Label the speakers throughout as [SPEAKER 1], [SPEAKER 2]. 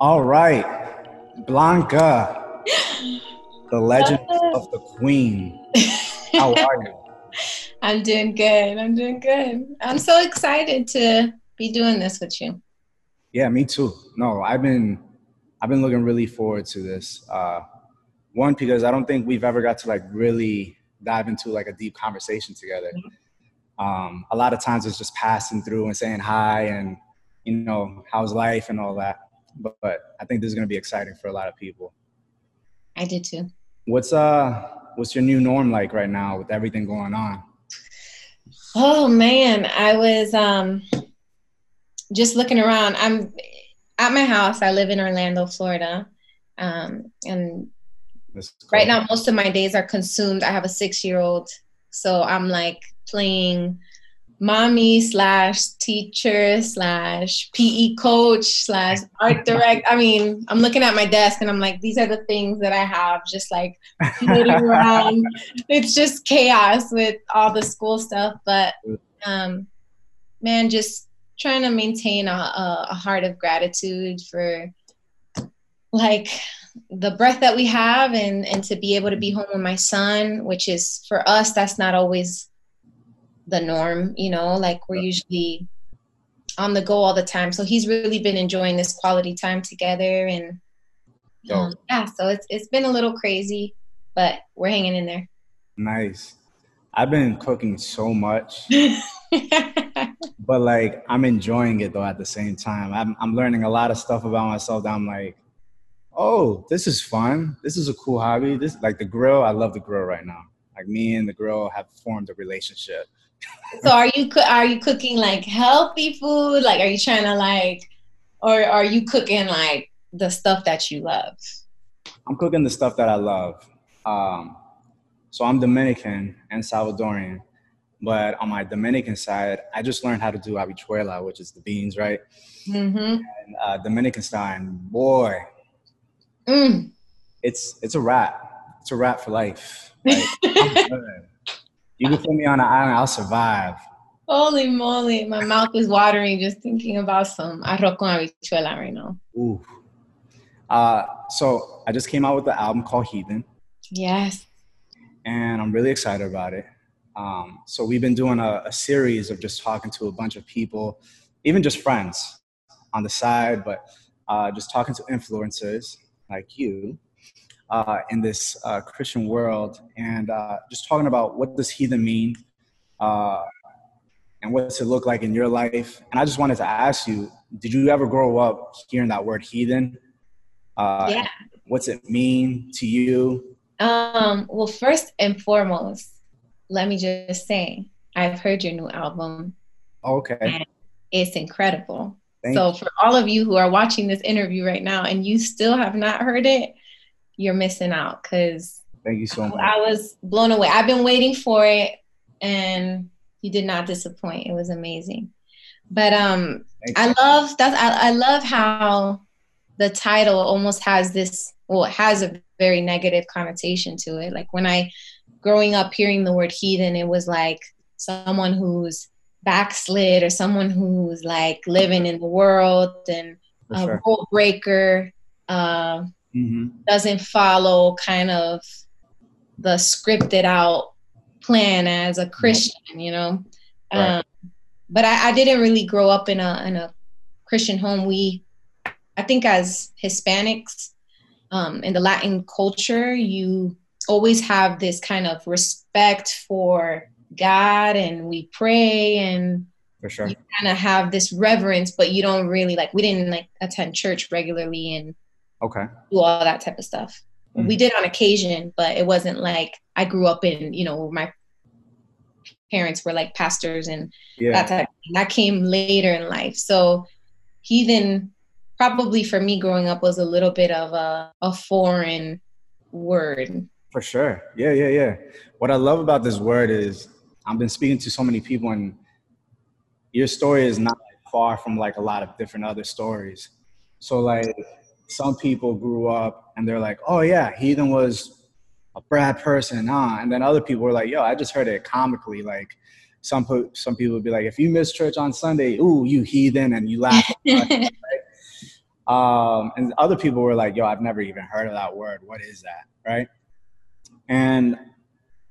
[SPEAKER 1] All right, Blanca, the legend of the queen. How are you?
[SPEAKER 2] I'm doing good. I'm doing good. I'm so excited to be doing this with you.
[SPEAKER 1] Yeah, me too. No, I've been I've been looking really forward to this. Uh, one because I don't think we've ever got to like really dive into like a deep conversation together. Um, a lot of times it's just passing through and saying hi and you know how's life and all that but, but I think this is going to be exciting for a lot of people.
[SPEAKER 2] I did too.
[SPEAKER 1] What's uh what's your new norm like right now with everything going on?
[SPEAKER 2] Oh man, I was um just looking around. I'm at my house. I live in Orlando, Florida. Um and cool. right now most of my days are consumed. I have a 6-year-old, so I'm like playing mommy slash teacher slash PE coach slash art direct. I mean, I'm looking at my desk and I'm like, these are the things that I have just like around. It's just chaos with all the school stuff. But um, man, just trying to maintain a, a, a heart of gratitude for like the breath that we have and and to be able to be home with my son which is for us that's not always the norm, you know, like we're usually on the go all the time. So he's really been enjoying this quality time together and um, yeah, so it's it's been a little crazy, but we're hanging in there.
[SPEAKER 1] Nice. I've been cooking so much. but like I'm enjoying it though at the same time. I'm I'm learning a lot of stuff about myself that I'm like, oh, this is fun. This is a cool hobby. This like the grill. I love the grill right now. Like me and the grill have formed a relationship
[SPEAKER 2] so are you are you cooking like healthy food? Like, are you trying to like, or are you cooking like the stuff that you love?
[SPEAKER 1] I'm cooking the stuff that I love. Um, so I'm Dominican and Salvadorian, but on my Dominican side, I just learned how to do habichuela, which is the beans, right? Mm-hmm. And uh, Dominican style, boy, mm. it's it's a wrap. It's a wrap for life. Like, You can put me on an island, I'll survive.
[SPEAKER 2] Holy moly, my mouth is watering just thinking about some arroz con habichuela right now.
[SPEAKER 1] Ooh. Uh, so I just came out with the album called Heathen.
[SPEAKER 2] Yes.
[SPEAKER 1] And I'm really excited about it. Um, so we've been doing a, a series of just talking to a bunch of people, even just friends on the side, but uh, just talking to influencers like you uh, in this uh, Christian world and uh, just talking about what does heathen mean uh, and what does it look like in your life. And I just wanted to ask you, did you ever grow up hearing that word heathen? Uh, yeah. What's it mean to you?
[SPEAKER 2] Um, well, first and foremost, let me just say, I've heard your new album.
[SPEAKER 1] Okay.
[SPEAKER 2] it's incredible. Thank so, you. for all of you who are watching this interview right now and you still have not heard it, you're missing out because
[SPEAKER 1] thank you so much.
[SPEAKER 2] I was blown away. I've been waiting for it and you did not disappoint. It was amazing. But um I love that I, I love how the title almost has this well it has a very negative connotation to it. Like when I growing up hearing the word heathen, it was like someone who's backslid or someone who's like living in the world and a sure. rule breaker. Uh, mm-hmm. doesn't follow kind of the scripted out plan as a Christian, you know. Right. Um, but I, I, didn't really grow up in a in a Christian home. We, I think, as Hispanics um, in the Latin culture, you always have this kind of respect for God, and we pray and
[SPEAKER 1] for sure.
[SPEAKER 2] you kind of have this reverence, but you don't really like. We didn't like attend church regularly and
[SPEAKER 1] Okay.
[SPEAKER 2] Do all that type of stuff. Mm-hmm. We did on occasion, but it wasn't like I grew up in, you know, my parents were like pastors and yeah. that type that came later in life. So heathen probably for me growing up was a little bit of a, a foreign word.
[SPEAKER 1] For sure. Yeah, yeah, yeah. What I love about this word is I've been speaking to so many people and your story is not far from like a lot of different other stories. So like some people grew up and they're like, oh yeah, heathen was a bad person, huh? And then other people were like, yo, I just heard it comically. Like some some people would be like, if you miss church on Sunday, ooh, you heathen, and you laugh. right? Um, and other people were like, yo, I've never even heard of that word. What is that? Right. And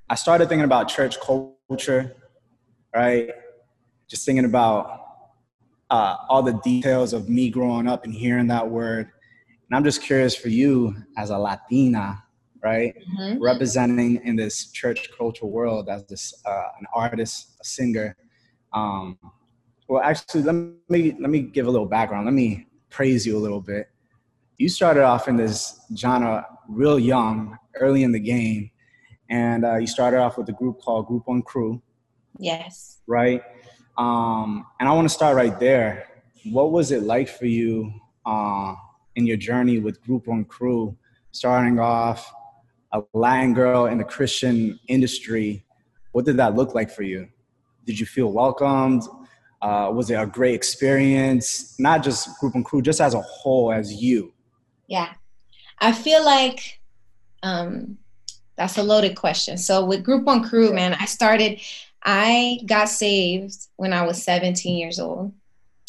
[SPEAKER 1] I started thinking about church culture, right? Just thinking about uh, all the details of me growing up and hearing that word. And I'm just curious for you as a Latina, right? Mm-hmm. Representing in this church cultural world as this uh, an artist, a singer. Um, well, actually, let me let me give a little background. Let me praise you a little bit. You started off in this genre real young, early in the game, and uh, you started off with a group called Group One Crew.
[SPEAKER 2] Yes.
[SPEAKER 1] Right. Um, and I want to start right there. What was it like for you uh, in your journey with Group One Crew, starting off a Latin girl in the Christian industry? What did that look like for you? Did you feel welcomed? Uh, was it a great experience? Not just Group One Crew, just as a whole, as you.
[SPEAKER 2] Yeah, I feel like um, that's a loaded question. So with Group One Crew, man, I started. I got saved when I was 17 years old.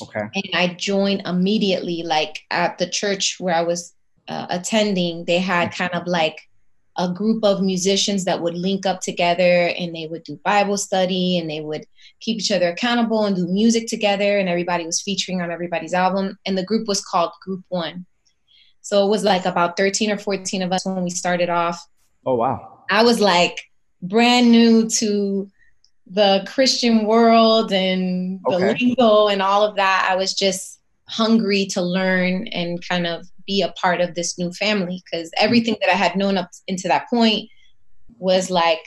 [SPEAKER 1] Okay.
[SPEAKER 2] And I joined immediately, like at the church where I was uh, attending. They had kind of like a group of musicians that would link up together and they would do Bible study and they would keep each other accountable and do music together and everybody was featuring on everybody's album and the group was called Group 1. So it was like about 13 or 14 of us when we started off.
[SPEAKER 1] Oh wow.
[SPEAKER 2] I was like brand new to the Christian world and the okay. lingo and all of that. I was just hungry to learn and kind of be a part of this new family because everything that I had known up into that point was like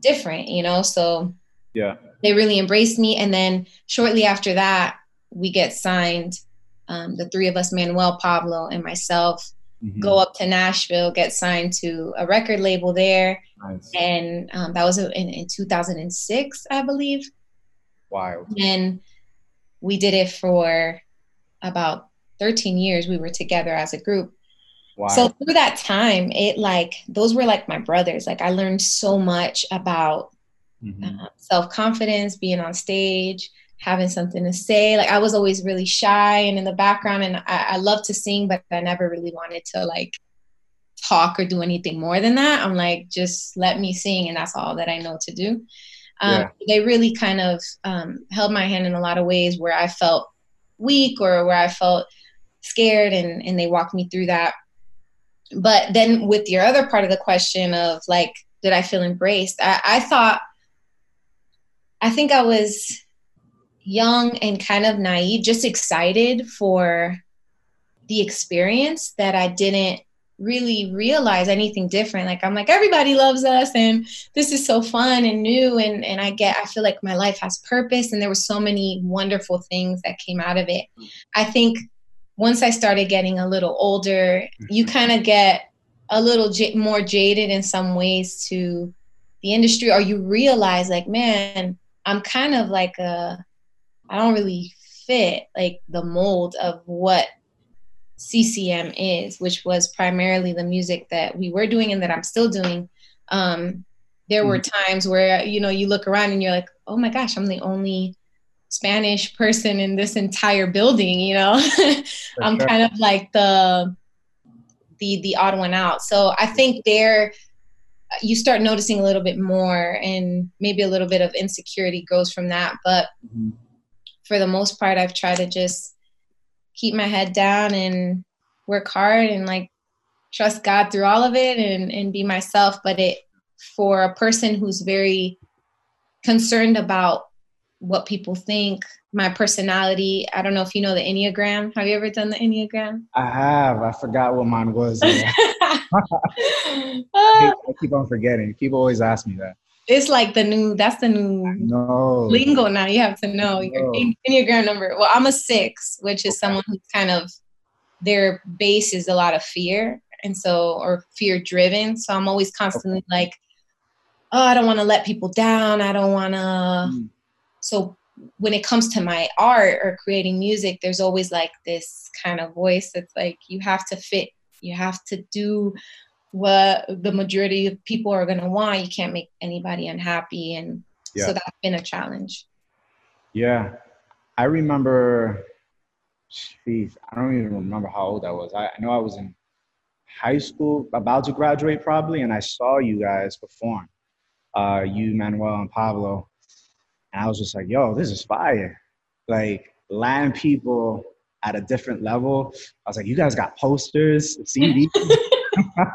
[SPEAKER 2] different, you know? So
[SPEAKER 1] yeah,
[SPEAKER 2] they really embraced me. And then shortly after that, we get signed. Um, the three of us, Manuel, Pablo, and myself, mm-hmm. go up to Nashville, get signed to a record label there. Nice. And um, that was in, in 2006, I believe.
[SPEAKER 1] Wow.
[SPEAKER 2] And we did it for about 13 years we were together as a group. Wow. So through that time, it like those were like my brothers. Like I learned so much about mm-hmm. uh, self confidence, being on stage, having something to say. Like I was always really shy and in the background, and I, I love to sing, but I never really wanted to like talk or do anything more than that. I'm like, just let me sing, and that's all that I know to do. Um, yeah. They really kind of um, held my hand in a lot of ways where I felt weak or where I felt scared and and they walked me through that but then with your other part of the question of like did i feel embraced i, I thought i think i was young and kind of naive just excited for the experience that i didn't really realize anything different. Like i'm like everybody loves us and this is so fun and new and and i get i feel like my life has purpose. And there were so many wonderful things that came out of it. I think once I started getting a little older, you mm-hmm. kind of get a little j- more jaded in some ways to the industry, or you realize, like, man, I'm kind of like a, I don't really fit like the mold of what CCM is, which was primarily the music that we were doing and that I'm still doing. Um, there were mm-hmm. times where you know you look around and you're like, oh my gosh, I'm the only Spanish person in this entire building, you know. I'm sure. kind of like the the the odd one out. So I think there you start noticing a little bit more and maybe a little bit of insecurity grows from that, but mm-hmm. For the most part I've tried to just keep my head down and work hard and like trust God through all of it and and be myself, but it for a person who's very concerned about what people think, my personality. I don't know if you know the Enneagram. Have you ever done the Enneagram?
[SPEAKER 1] I have. I forgot what mine was. I, I keep on forgetting. People always ask me that.
[SPEAKER 2] It's like the new, that's the new
[SPEAKER 1] no.
[SPEAKER 2] lingo now. You have to know your Enneagram number. Well, I'm a six, which is someone who's kind of, their base is a lot of fear. And so, or fear driven. So I'm always constantly okay. like, oh, I don't want to let people down. I don't want to. Mm so when it comes to my art or creating music there's always like this kind of voice that's like you have to fit you have to do what the majority of people are going to want you can't make anybody unhappy and yeah. so that's been a challenge
[SPEAKER 1] yeah i remember Jeez, I don't even remember how old I was. I, I know I was in high school, about to graduate probably, and I saw you guys perform. Uh, you, Manuel, and Pablo, and I was just like, "Yo, this is fire!" Like Latin people at a different level. I was like, "You guys got posters, CDs."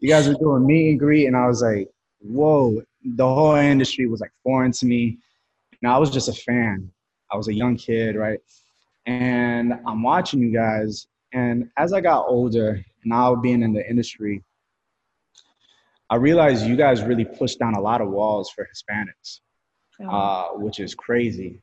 [SPEAKER 1] you guys were doing meet and greet, and I was like, "Whoa!" The whole industry was like foreign to me. And I was just a fan. I was a young kid, right? And I'm watching you guys, and as I got older, now being in the industry, I realized you guys really pushed down a lot of walls for Hispanics, oh. uh, which is crazy.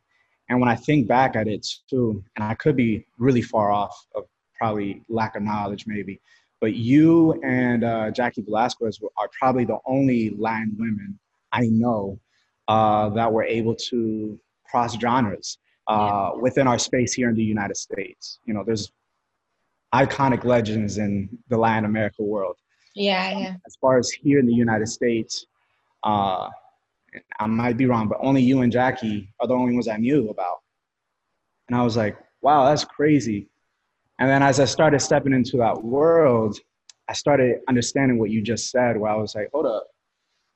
[SPEAKER 1] And when I think back at it too, and I could be really far off of probably lack of knowledge, maybe, but you and uh, Jaci Velasquez are probably the only Latin women I know uh, that were able to cross genres uh, yeah. within our space here in the United States. You know, there's iconic legends in the Latin America world.
[SPEAKER 2] Yeah, yeah.
[SPEAKER 1] As far as here in the United States, uh, I might be wrong, but only you and Jaci are the only ones I knew about. And I was like, wow, that's crazy. And then as I started stepping into that world, I started understanding what you just said, where I was like, hold up,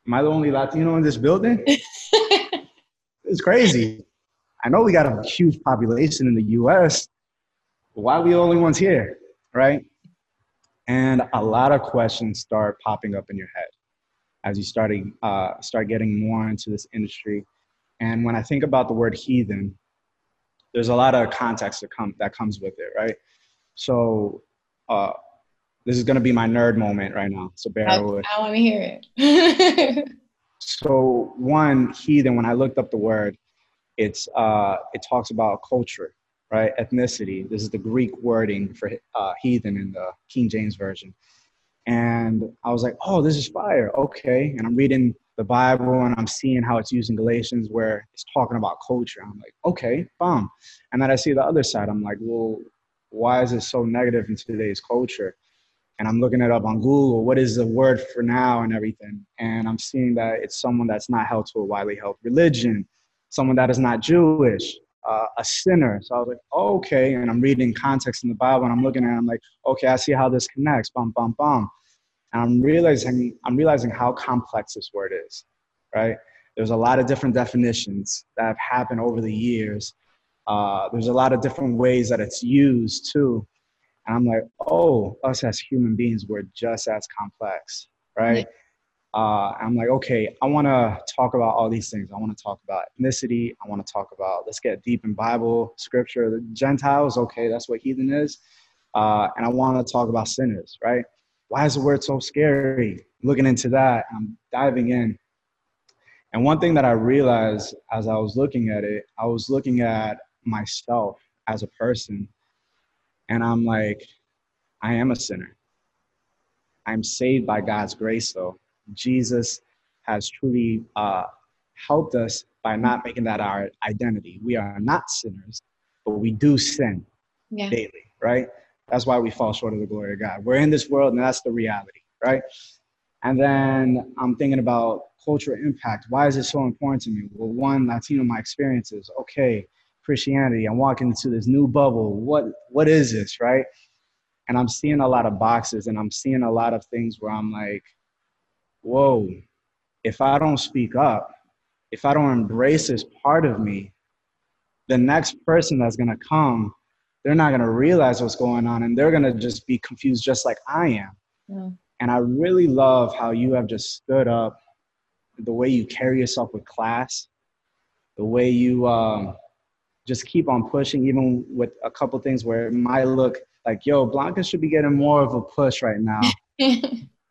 [SPEAKER 1] am I the only Latino in this building? it's crazy. I know we got a huge population in the US, but why are we the only ones here? Right? And a lot of questions start popping up in your head as you start, uh, start getting more into this industry. And when I think about the word heathen, there's a lot of context that, come, that comes with it, right? So uh, this is going to be my nerd moment right now. So bear I, with.
[SPEAKER 2] I want to hear it.
[SPEAKER 1] so one heathen, when I looked up the word, it's uh, it talks about culture, right? Ethnicity. This is the Greek wording for uh, heathen in the King James version. And I was like, oh, this is fire. Okay. And I'm reading the Bible and I'm seeing how it's used in Galatians where it's talking about culture. I'm like, okay, bomb. And then I see the other side. I'm like, well, why is it so negative in today's culture? And I'm looking it up on Google. What is the word for now and everything? And I'm seeing that it's someone that's not held to a widely held religion, someone that is not Jewish, uh, a sinner. So I was like, oh, okay. And I'm reading context in the Bible and I'm looking at it. I'm like, okay, I see how this connects. Bum, bum, bum. And I'm realizing, I'm realizing how complex this word is, right? There's a lot of different definitions that have happened over the years uh, there's a lot of different ways that it's used too. And I'm like, oh, us as human beings, we're just as complex, right? Uh, I'm like, okay, I want to talk about all these things. I want to talk about ethnicity. I want to talk about, let's get deep in Bible, scripture, the Gentiles. Okay, that's what heathen is. Uh, and I want to talk about sinners, right? Why is the word so scary? Looking into that, I'm diving in. And one thing that I realized as I was looking at it, I was looking at myself as a person. And I'm like, I am a sinner. I'm saved by God's grace, though. Jesus has truly uh, helped us by not making that our identity. We are not sinners, but we do sin yeah. daily, right? That's why we fall short of the glory of God. We're in this world, and that's the reality, right? And then I'm thinking about cultural impact. Why is it so important to me? Well, one, Latino, my experiences. Okay, Christianity. I'm walking into this new bubble. What what is this, right? And I'm seeing a lot of boxes and I'm seeing a lot of things where I'm like, whoa, if I don't speak up, if I don't embrace this part of me, the next person that's gonna come, they're not gonna realize what's going on and they're gonna just be confused just like I am. Yeah. And I really love how you have just stood up, the way you carry yourself with class, the way you um, just keep on pushing, even with a couple things where it might look like, yo, Blanca should be getting more of a push right now.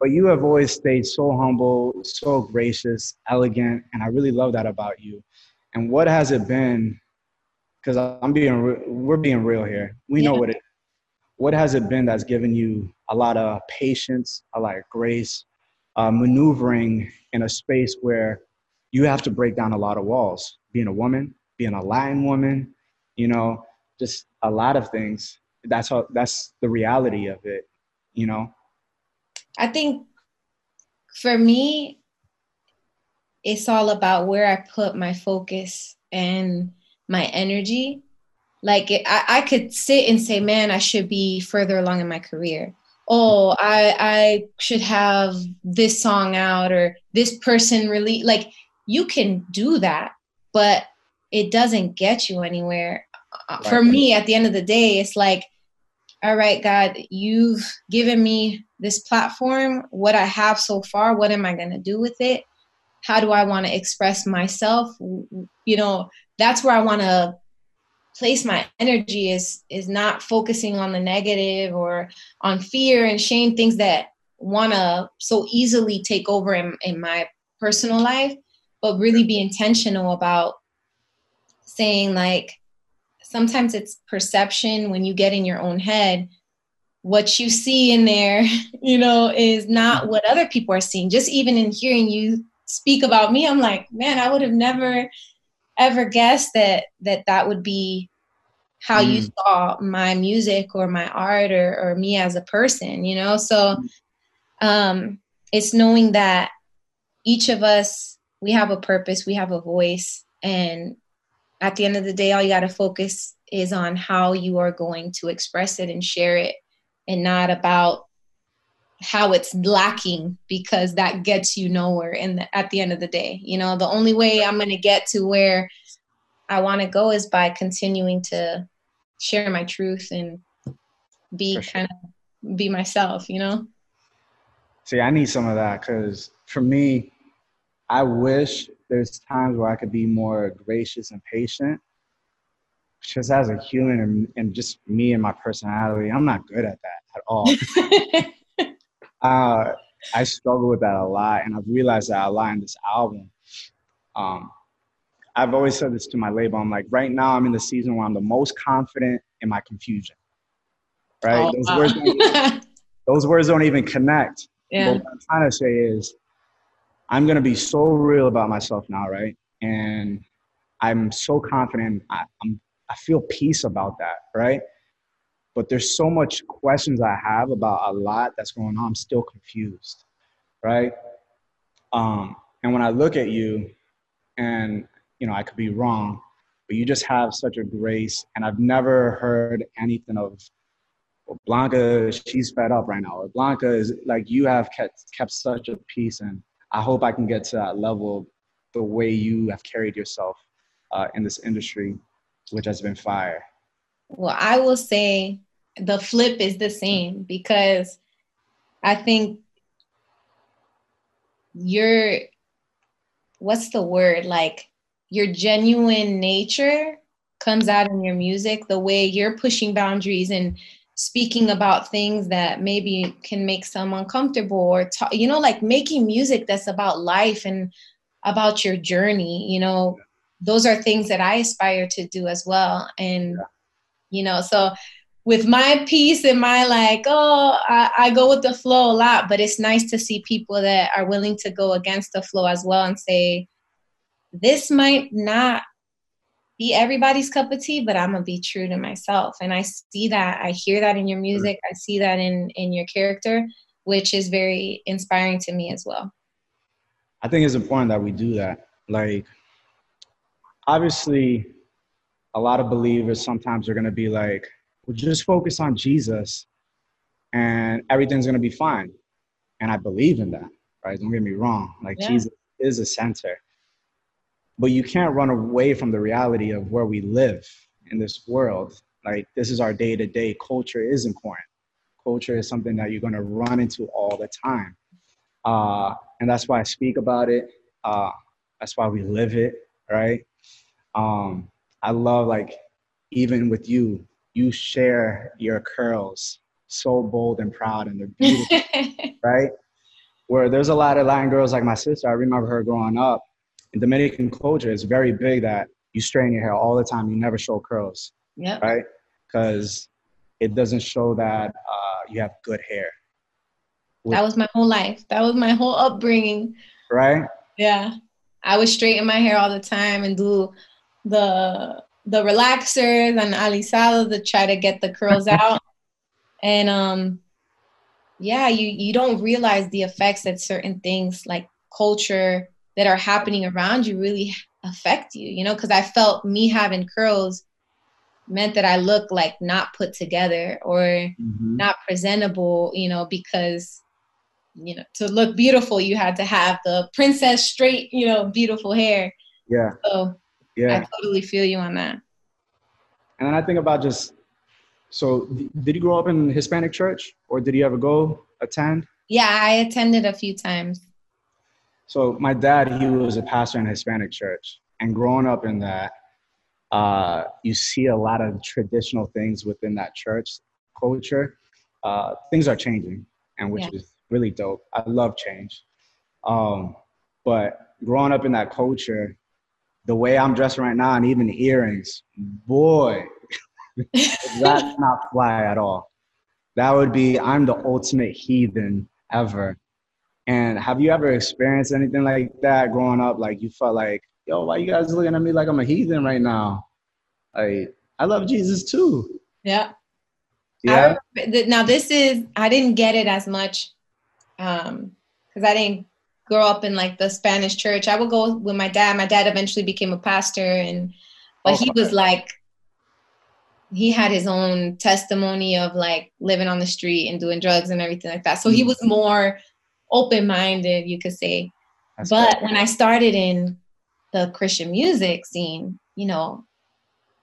[SPEAKER 1] but you have always stayed so humble, so gracious, elegant, and I really love that about you. And what has it been? Because I'm being, we're being real here. We know what it. What has it been that's given you a lot of patience, a lot of grace, uh, maneuvering in a space where you have to break down a lot of walls? Being a woman, being a Latin woman, you know, just a lot of things. That's how that's the reality of it, you know.
[SPEAKER 2] I think for me, it's all about where I put my focus and my energy. like it, I, I could sit and say man i should be further along in my career oh i i should have this song out or this person really like you can do that but it doesn't get you anywhere. Uh, right. for me at the end of the day it's like all right god you've given me this platform. What i have so far what am i going to do with it? How do i want to express myself? You know that's where i want to place my energy is is not focusing on the negative or on fear and shame things that want to so easily take over in, in my personal life but really be intentional about saying like sometimes it's perception when you get in your own head. What you see in there you know is not what other people are seeing. Just even in hearing you speak about me i'm like man i would have never ever guessed that that that would be how mm. you saw my music or my art or, or me as a person you know? So um it's knowing that each of us we have a purpose we have a voice and at the end of the day all you got to focus is on how you are going to express it and share it and not about how it's lacking because that gets you nowhere in the, at the end of the day you know the only way i'm going to get to where i want to go is by continuing to share my truth and be sure. kind of be myself you know
[SPEAKER 1] see i need some of that because for me i wish there's times where i could be more gracious and patient just as a human and, and just me and my personality i'm not good at that at all uh, I struggle with that a lot, and I've realized that a lot in this album. Um, I've always said this to my label. I'm like, right now, I'm in the season where I'm the most confident in my confusion. Right? Oh, those, wow. words don't, those words don't even connect. Yeah. But what I'm trying to say is, I'm gonna be so real about myself now, right? And I'm so confident. I, I'm I feel peace about that, right? but there's so much questions I have about a lot that's going on. I'm still confused, right? Um, and when I look at you, and you know, I could be wrong, but you just have such a grace, and I've never heard anything of well, Blanca. She's fed up right now, or Blanca is like you have kept kept such a peace, and I hope I can get to that level the way you have carried yourself uh, in this industry, which has been fire.
[SPEAKER 2] Well, I will say the flip is the same because I think your what's the word like your genuine nature comes out in your music the way you're pushing boundaries and speaking about things that maybe can make some uncomfortable or talk, you know like making music that's about life and about your journey you know those are things that i aspire to do as well. And you know so with my piece and my like, oh, I, I, go with the flow a lot, but it's nice to see people that are willing to go against the flow as well and say, this might not be everybody's cup of tea, but I'm gonna be true to myself. And I see that, I hear that in your mm-hmm. music, I see that in in your character, which is very inspiring to me as well.
[SPEAKER 1] I think it's important that we do that. Like, obviously, a lot of believers sometimes are gonna be like, well, just focus on Jesus and everything's going to be fine. And I believe in that, right? Don't get me wrong. Like yeah. Jesus is a center. But you can't run away from the reality of where we live in this world. Like this is our day to day. Culture is important. Culture is something that you're going to run into all the time. Uh, and that's why I speak about it. Uh, that's why we live it, right? Um, I love like even with you you share your curls so bold and proud and they're beautiful, right? Where there's a lot of Latin girls like my sister, I remember her growing up. In Dominican culture, it's very big that you straighten your hair all the time. You never show curls,
[SPEAKER 2] yep.
[SPEAKER 1] right? Because it doesn't show that uh, you have good hair.
[SPEAKER 2] That was my whole life. That was my whole upbringing.
[SPEAKER 1] Right?
[SPEAKER 2] Yeah. I would straighten my hair all the time and do the the relaxers and alisado to try to get the curls out. and um yeah, you you don't realize the effects that certain things like culture that are happening around you really affect you, you know, because I felt me having curls meant that I look like not put together or mm-hmm. not presentable, you know, because you know, to look beautiful, you had to have the princess straight, you know, beautiful hair.
[SPEAKER 1] Yeah.
[SPEAKER 2] So yeah, I totally feel you on that.
[SPEAKER 1] And I think about just so did you grow up in Hispanic church or did you ever go attend?
[SPEAKER 2] Yeah, I attended a few times.
[SPEAKER 1] So my dad, he was a pastor in a Hispanic church, and growing up in that, uh, you see a lot of traditional things within that church culture. Uh, things are changing, and which yeah. is really dope. I love change. Um, but growing up in that culture, the way I'm dressing right now, and even earrings, boy, that's not fly at all. That would be I'm the ultimate heathen ever. And have you ever experienced anything like that growing up? Like you felt like, yo, why you guys looking at me like I'm a heathen right now? Like I love Jesus too.
[SPEAKER 2] Yeah. Yeah. now this is I didn't get it as much um because I didn't grow up in like the Spanish church. I would go with my dad. My dad eventually became a pastor and but he was like he had his own testimony of like living on the street and doing drugs and everything like that. So he mm. was more open minded, you could say. That's but when I started in the Christian music scene, you know,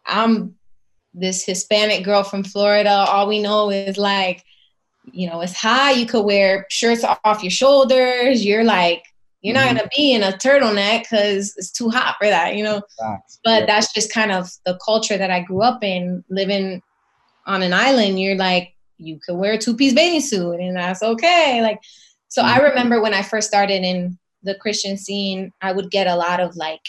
[SPEAKER 2] I'm this Hispanic girl from Florida. All we know is like you know, it's high. You could wear shirts off your shoulders. You're like, you're mm-hmm. not gonna be in a turtleneck because it's too hot for that, you know. That's, but that's just kind of the culture that I grew up in, living on an island. You're like, you could wear a two-piece bathing suit, and that's okay. Like, so mm-hmm. I remember when I first started in the Christian scene, I would get a lot of like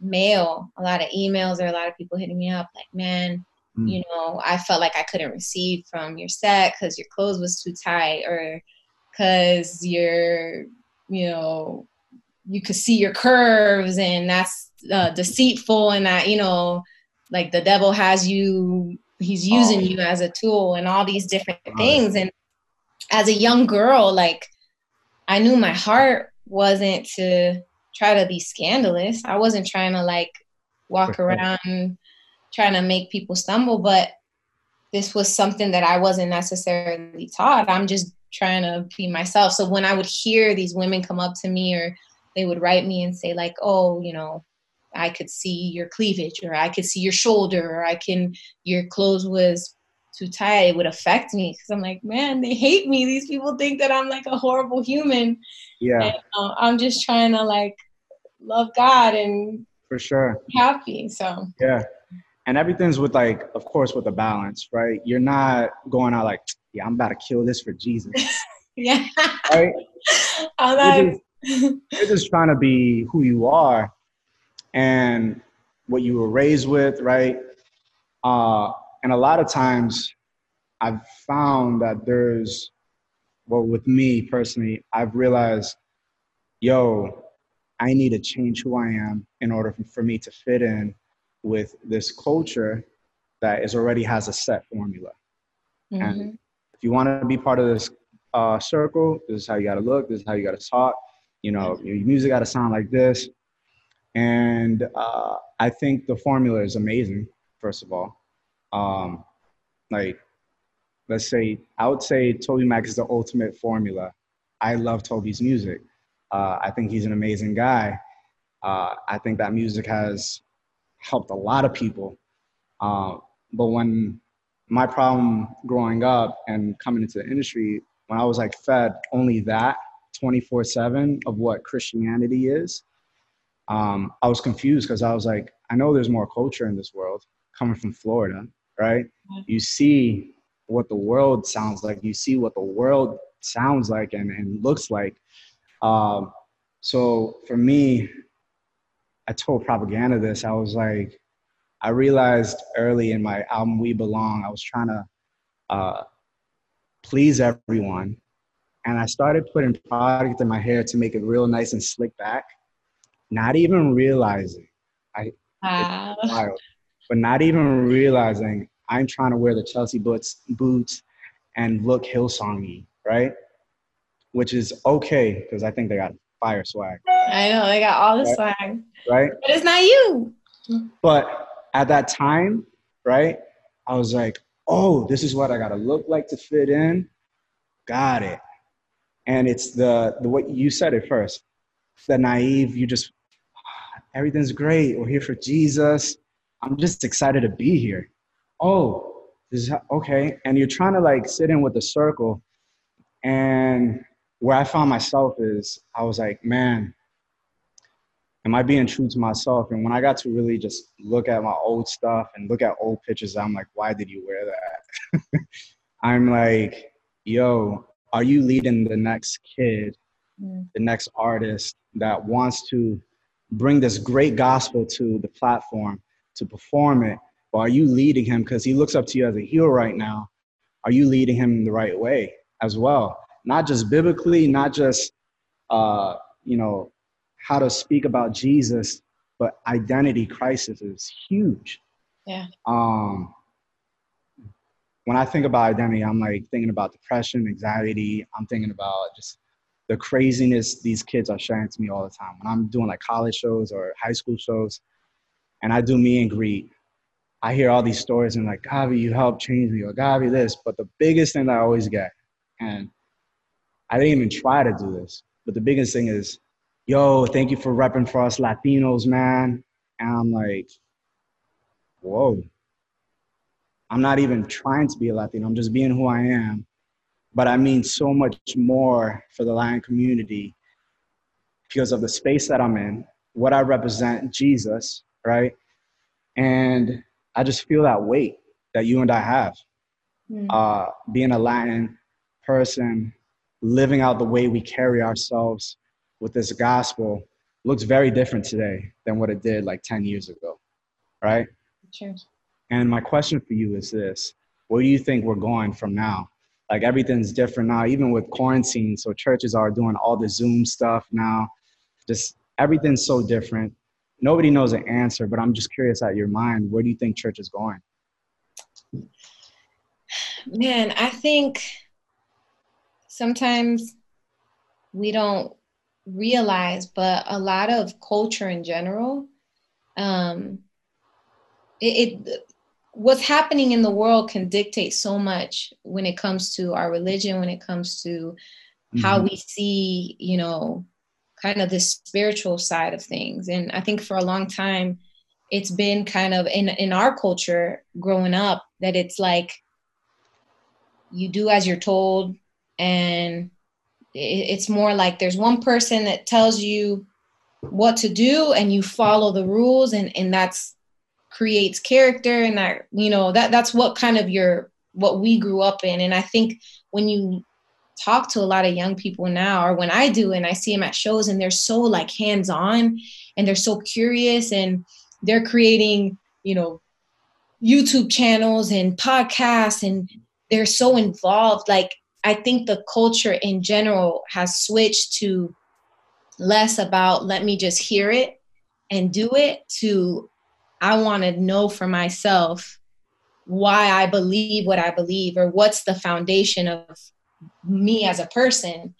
[SPEAKER 2] mail, a lot of emails, or a lot of people hitting me up, like, man Mm. You know, I felt like I couldn't receive from your set because your clothes was too tight or because you're, you know, you could see your curves and that's uh, deceitful and that, you know, like the devil has you, he's using oh. you as a tool and all these different things. And as a young girl, like I knew my heart wasn't to try to be scandalous. I wasn't trying to like walk around trying to make people stumble, but this was something that I wasn't necessarily taught. I'm just trying to be myself. So when I would hear these women come up to me or they would write me and say like, "Oh, you know, I could see your cleavage or I could see your shoulder or I can your clothes was too tight," it would affect me because I'm like, "Man, they hate me. These people think that I'm like a horrible human."
[SPEAKER 1] Yeah. And,
[SPEAKER 2] uh, I'm just trying to like love God and
[SPEAKER 1] for sure
[SPEAKER 2] happy. So
[SPEAKER 1] Yeah and everything's with like of course with a balance right you're not going out like yeah i'm about to kill this for jesus
[SPEAKER 2] yeah
[SPEAKER 1] right you're just, you're just trying to be who you are and what you were raised with right uh, and a lot of times i've found that there's well with me personally i've realized yo i need to change who i am in order for, me to fit in with this culture that is already has a set formula. Mm-hmm. And if you want to be part of this uh, circle, this is how you got to look. This is how you got to talk. You know, your music got to sound like this. And uh, I think the formula is amazing. First of all, um, like let's say I would say TobyMac is the ultimate formula. I love Toby's music. Uh, I think he's an amazing guy. Uh, I think that music has helped a lot of people. Uh, but when my problem growing up and coming into the industry, when I was like fed only that 24 7 of what Christianity is, um, I was confused because I was like, I know there's more culture in this world coming from Florida, right? Mm-hmm. You see what the world sounds like, you see what the world sounds like and, and looks like. Um, so for me, I told Propaganda this. I was like, I realized early in my album We Belong, I was trying to uh, please everyone. And I started putting product in my hair to make it real nice and slick back, not even realizing I wow. But not even realizing I'm trying to wear the Chelsea boots boots and look Hillsongy, right? Which is okay because I think they got fire swag.
[SPEAKER 2] I know they got all the
[SPEAKER 1] right?
[SPEAKER 2] swag,
[SPEAKER 1] right?
[SPEAKER 2] But it's not you.
[SPEAKER 1] But at that time, right? I was like, oh, this is what I gotta look like to fit in. Got it. And it's the the what you said it first. The naive, you just ah, everything's great. We're here for Jesus. I'm just excited to be here. Oh, this is okay. And you're trying to like sit in with the circle. And where I found myself is I was like, man, am I being true to myself? And when I got to really just look at my old stuff and look at old pictures, I'm like, why did you wear that? I'm like, yo, are you leading the next kid, mm. the next artist that wants to bring this great gospel to the platform to perform it? Or are you leading him because he looks up to you as a hero right now? Are you leading him the right way as well? Not just biblically, not just uh, you know how to speak about Jesus, but identity crisis is huge.
[SPEAKER 2] Yeah.
[SPEAKER 1] Um, when I think about identity, I'm like thinking about depression, anxiety. I'm thinking about just the craziness these kids are sharing to me all the time. When I'm doing like college shows or high school shows, and I do meet and greet, I hear all these stories and like, GAWVI, you helped change me, or GAWVI, this. But the biggest thing that I always get, and I didn't even try to do this, but the biggest thing is, yo, thank you for repping for us Latinos, man. And I'm like, whoa. I'm not even trying to be a Latino. I'm just being who I am. But I mean so much more for the Latin community because of the space that I'm in, what I represent, Jesus, right? And I just feel that weight that you and I have. Mm. Uh, being a Latin person, living out the way we carry ourselves with this gospel looks very different today than what it did like 10 years ago, right?
[SPEAKER 2] Sure.
[SPEAKER 1] And my question for you is this Where do you think we're going from now? Like everything's different now, even with quarantine. So churches are doing all the Zoom stuff now. Just everything's so different. Nobody knows the answer, but I'm just curious at your mind, where do you think church is going?
[SPEAKER 2] Man, I think sometimes we don't realize, but a lot of culture in general, um, it, it what's happening in the world can dictate so much when it comes to our religion, when it comes to mm-hmm. how we see, you know, kind of this spiritual side of things. And I think for a long time, it's been kind of in in our culture growing up that it's like you do as you're told. And it's more like there's one person that tells you what to do and you follow the rules and and that's creates character. And that you know that that's what kind of your what we grew up in. And i think when you talk to a lot of young people now or when i do and i see them at shows and they're so like hands on and they're so curious and they're creating you know youtube channels and podcasts and they're so involved. Like I think the culture in general has switched to less about let me just hear it and do it to I want to know for myself why I believe what I believe or what's the foundation of me as a person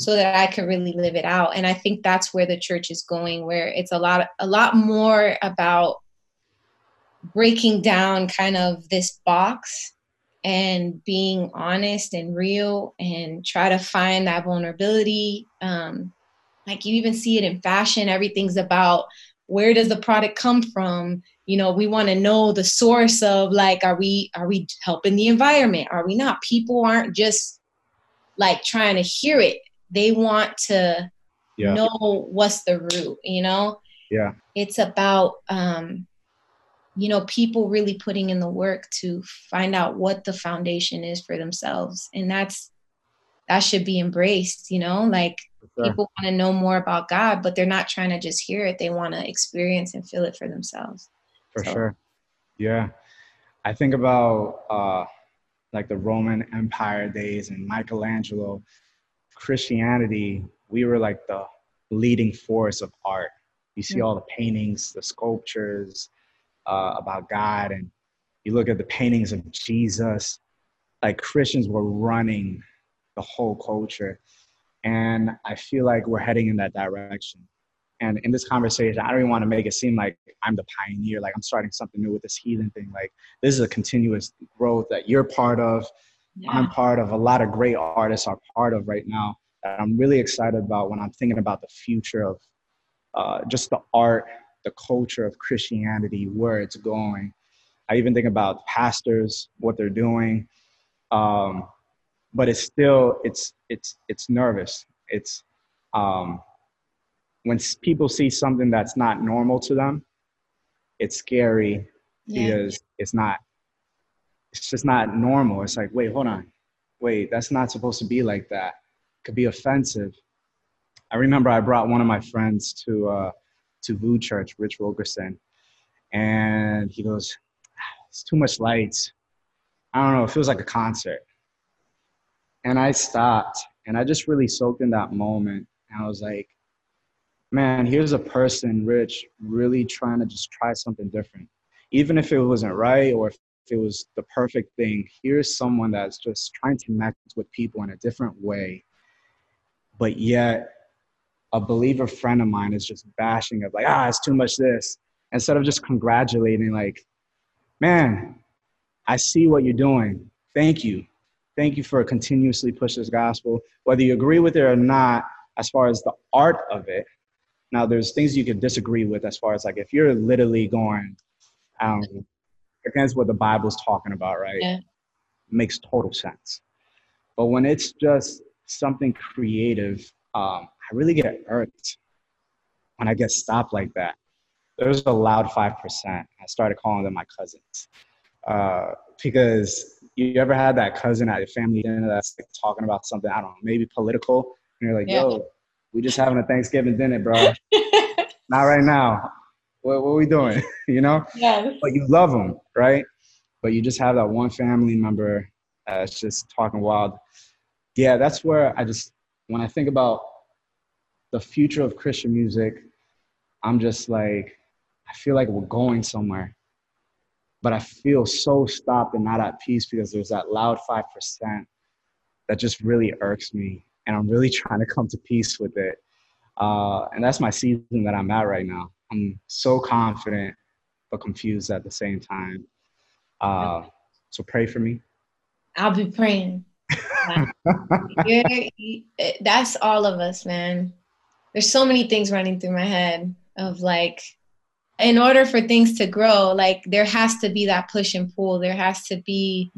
[SPEAKER 2] so that I can really live it out. And I think that's where the church is going, where it's a lot, a lot more about breaking down kind of this box and being honest and real and try to find that vulnerability. Um, like you even see it in fashion, everything's about where does the product come from? You know, we want to know the source of like, are we are we helping the environment? Are we not? People aren't just like trying to hear it. They want to yeah. know what's the root, you know?
[SPEAKER 1] Yeah.
[SPEAKER 2] It's about um you know people really putting in the work to find out what the foundation is for themselves and that's that should be embraced you know like sure. people want to know more about god but they're not trying to just hear it they want to experience and feel it for themselves
[SPEAKER 1] for so. sure yeah i think about uh like the roman empire days and michelangelo christianity we were like the leading force of art you see mm-hmm. all the paintings the sculptures uh, about God and you look at the paintings of Jesus, like Christians were running the whole culture. And I feel like we're heading in that direction. And in this conversation, I don't even want to make it seem like I'm the pioneer, like I'm starting something new with this heathen thing. Like this is a continuous growth that you're part of. Yeah. I'm part of. A lot of great artists are part of right now. That I'm really excited about when I'm thinking about the future of uh, just the art, the culture of Christianity, where it's going. I even think about pastors, what they're doing. Um, but it's still it's it's it's nervous. It's um, when people see something that's not normal to them, it's scary yeah. because it's not. It's just not normal. It's like, wait, hold on, wait, that's not supposed to be like that. It could be offensive. I remember I brought one of my friends to uh, to VOUS Church, Rich Wilkerson, and he goes, "It's too much lights. I don't know. It feels like a concert." And I stopped and I just really soaked in that moment. And I was like, man, here's a person, Rich, really trying to just try something different. Even if it wasn't right or if it was the perfect thing, here's someone that's just trying to connect with people in a different way. But yet, a believer friend of mine is just bashing it, like, ah, it's too much this. Instead of just congratulating, like, man, I see what you're doing. Thank you. Thank you for continuously push this gospel, whether you agree with it or not, as far as the art of it. Now, there's things you can disagree with as far as like if you're literally going um, against what the Bible's talking about, right? Yeah. Makes total sense. But when it's just something creative, um, I really get irked when I get stopped like that. There's a loud 5%. I started calling them my cousins. Uh, because you ever had that cousin at your family dinner that's like talking about something I don't know, maybe political, and you're like, yeah. "Yo, we just having a Thanksgiving dinner, bro. Not right now. What, what are we doing? you know? Yeah. But you love them, right? But you just have that one family member that's just talking wild. Yeah, that's where I just when I think about the future of Christian music, I'm just like, I feel like we're going somewhere but I feel so stopped and not at peace because there's that loud 5% that just really irks me. And I'm really trying to come to peace with it. Uh, and that's my season that I'm at right now. I'm so confident, but confused at the same time. Uh, so pray for me.
[SPEAKER 2] I'll be praying. that's all of us, man. There's so many things running through my head of like, in order for things to grow, like there has to be that push and pull. There has to be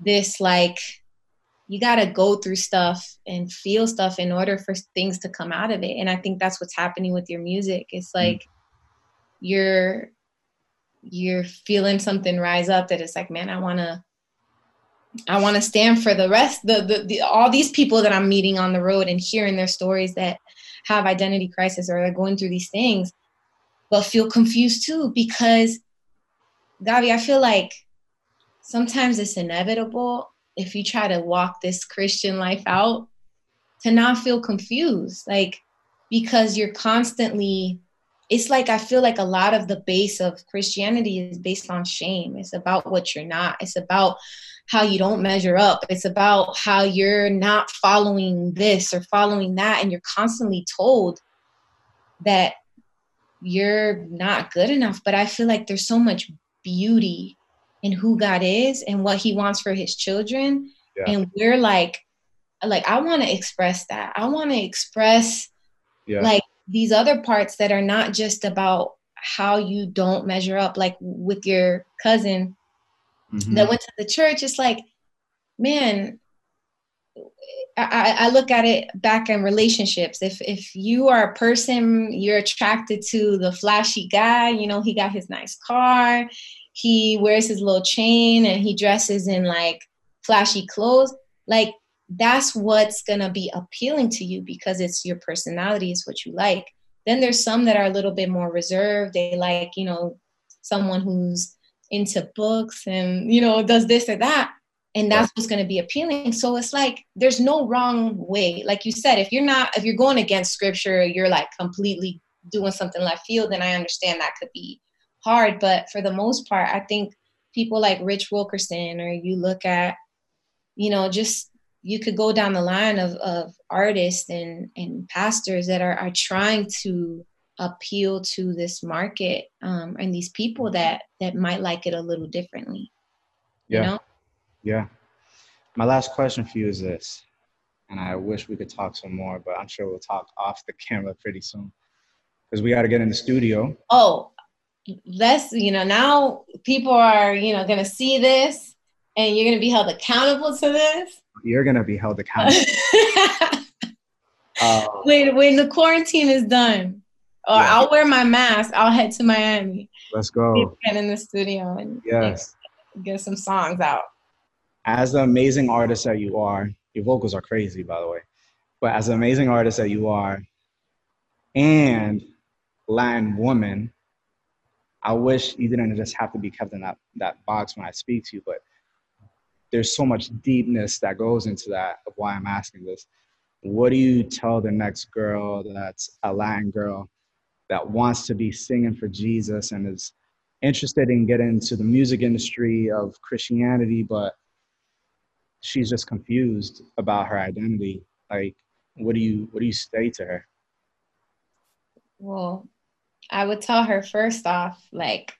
[SPEAKER 2] this like you got to go through stuff and feel stuff in order for things to come out of it. And I think that's what's happening with your music. It's mm. like you're you're feeling something rise up that it's like, man, I want to I want to stand for the rest the, the the all these people that I'm meeting on the road and hearing their stories that have identity crisis or are going through these things but feel confused too because GAWVI, I feel like sometimes it's inevitable if you try to walk this Christian life out to not feel confused. Like, because you're constantly, it's like I feel like a lot of the base of Christianity is based on shame. It's about what you're not, it's about how you don't measure up, it's about how you're not following this or following that. And you're constantly told that you're not good enough. But I feel like there's so much beauty in who God is and what He wants for His children. Yeah. And we're like, like I want to express that. I want to express yeah. like these other parts that are not just about how you don't measure up. Like with your cousin mm-hmm. that went to the church, it's like, man, I, I, look at it back in relationships. If if you are a person, you're attracted to the flashy guy. You know, he got his nice car, he wears his little chain, and he dresses in like flashy clothes. Like that's what's gonna be appealing to you because it's your personality, it's what you like. Then there's some that are a little bit more reserved. They like, you know, someone who's into books and you know does this or that and that's what's going to be appealing so it's like there's no wrong way like you said if you're not if you're going against scripture you're like completely doing something left field then i understand that could be hard but for the most part i think people like rich wilkerson or you look at you know just you could go down the line of, of artists and, and pastors that are, are trying to appeal to this market um, and these people that that might like it a little differently.
[SPEAKER 1] Yeah. You know? Yeah. My last question for you is this, and I wish we could talk some more, but I'm sure we'll talk off the camera pretty soon because we got to get in the studio.
[SPEAKER 2] Oh, let's you know now people are you know going to see this, and you're going to be held accountable to this.
[SPEAKER 1] You're going to be held accountable.
[SPEAKER 2] uh, when when the quarantine is done, or yeah. I'll wear my mask. I'll head to Miami.
[SPEAKER 1] Let's go.
[SPEAKER 2] Get in the studio and
[SPEAKER 1] yes,
[SPEAKER 2] get some songs out.
[SPEAKER 1] As an amazing artist that you are, your vocals are crazy, by the way. But as an amazing artist that you are, and Latin woman, I wish you didn't just have to be kept in that, that box when I speak to you, but there's so much deepness that goes into that of why I'm asking this. What do you tell the next girl that's a Latin girl that wants to be singing for Jesus and is interested in getting into the music industry of Christianity, but she's just confused about her identity. Like, what do you what do you say to her?
[SPEAKER 2] Well, I would tell her first off, like,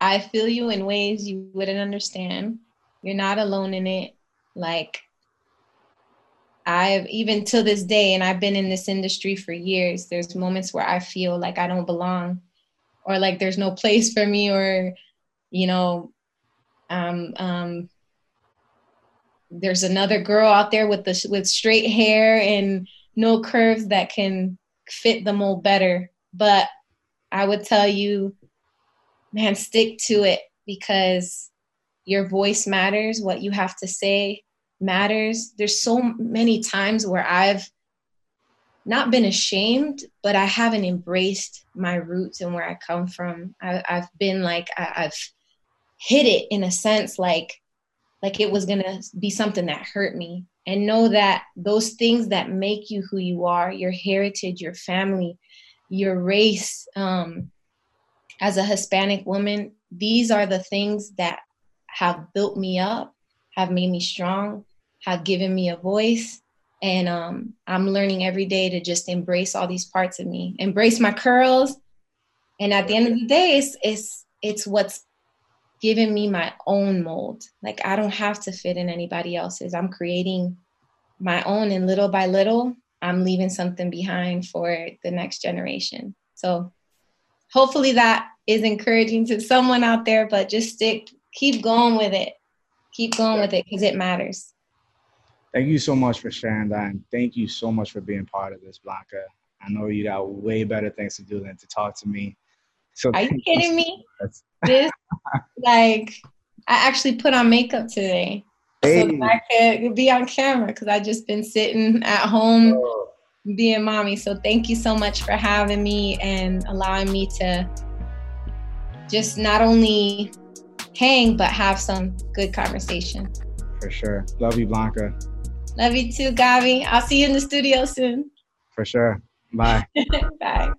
[SPEAKER 2] I feel you in ways you wouldn't understand. You're not alone in it. Like, I've even to this day, and I've been in this industry for years, there's moments where I feel like I don't belong or like there's no place for me or, you know, um, um, there's another girl out there with the with straight hair and no curves that can fit the mold better. But I would tell you, man, stick to it because your voice matters. What you have to say matters. There's so many times where I've not been ashamed, but I haven't embraced my roots and where I come from. I, have been like I, I've hid it in a sense, like like it was gonna be something that hurt me. And know that those things that make you who you are, your heritage, your family, your race, um, as a Hispanic woman, these are the things that have built me up, have made me strong, have given me a voice. And um, I'm learning every day to just embrace all these parts of me, embrace my curls. And at the end of the day, it's it's it's what's given me my own mold. Like I don't have to fit in anybody else's. I'm creating my own, and little by little, I'm leaving something behind for the next generation. So hopefully that is encouraging to someone out there, but just stick, keep going with it. Keep going with it because it matters.
[SPEAKER 1] Thank you so much for sharing that. And thank you so much for being part of this, Blanca. I know you got way better things to do than to talk to me.
[SPEAKER 2] So Are you kidding me? this, like, I actually put on makeup today. Hey. So I could be on camera because I just been sitting at home oh. being mommy. So thank you so much for having me and allowing me to just not only hang but have some good conversation.
[SPEAKER 1] For sure. Love you, Blanca.
[SPEAKER 2] Love you too, GAWVI. I'll see you in the studio soon.
[SPEAKER 1] For sure. Bye.
[SPEAKER 2] Bye.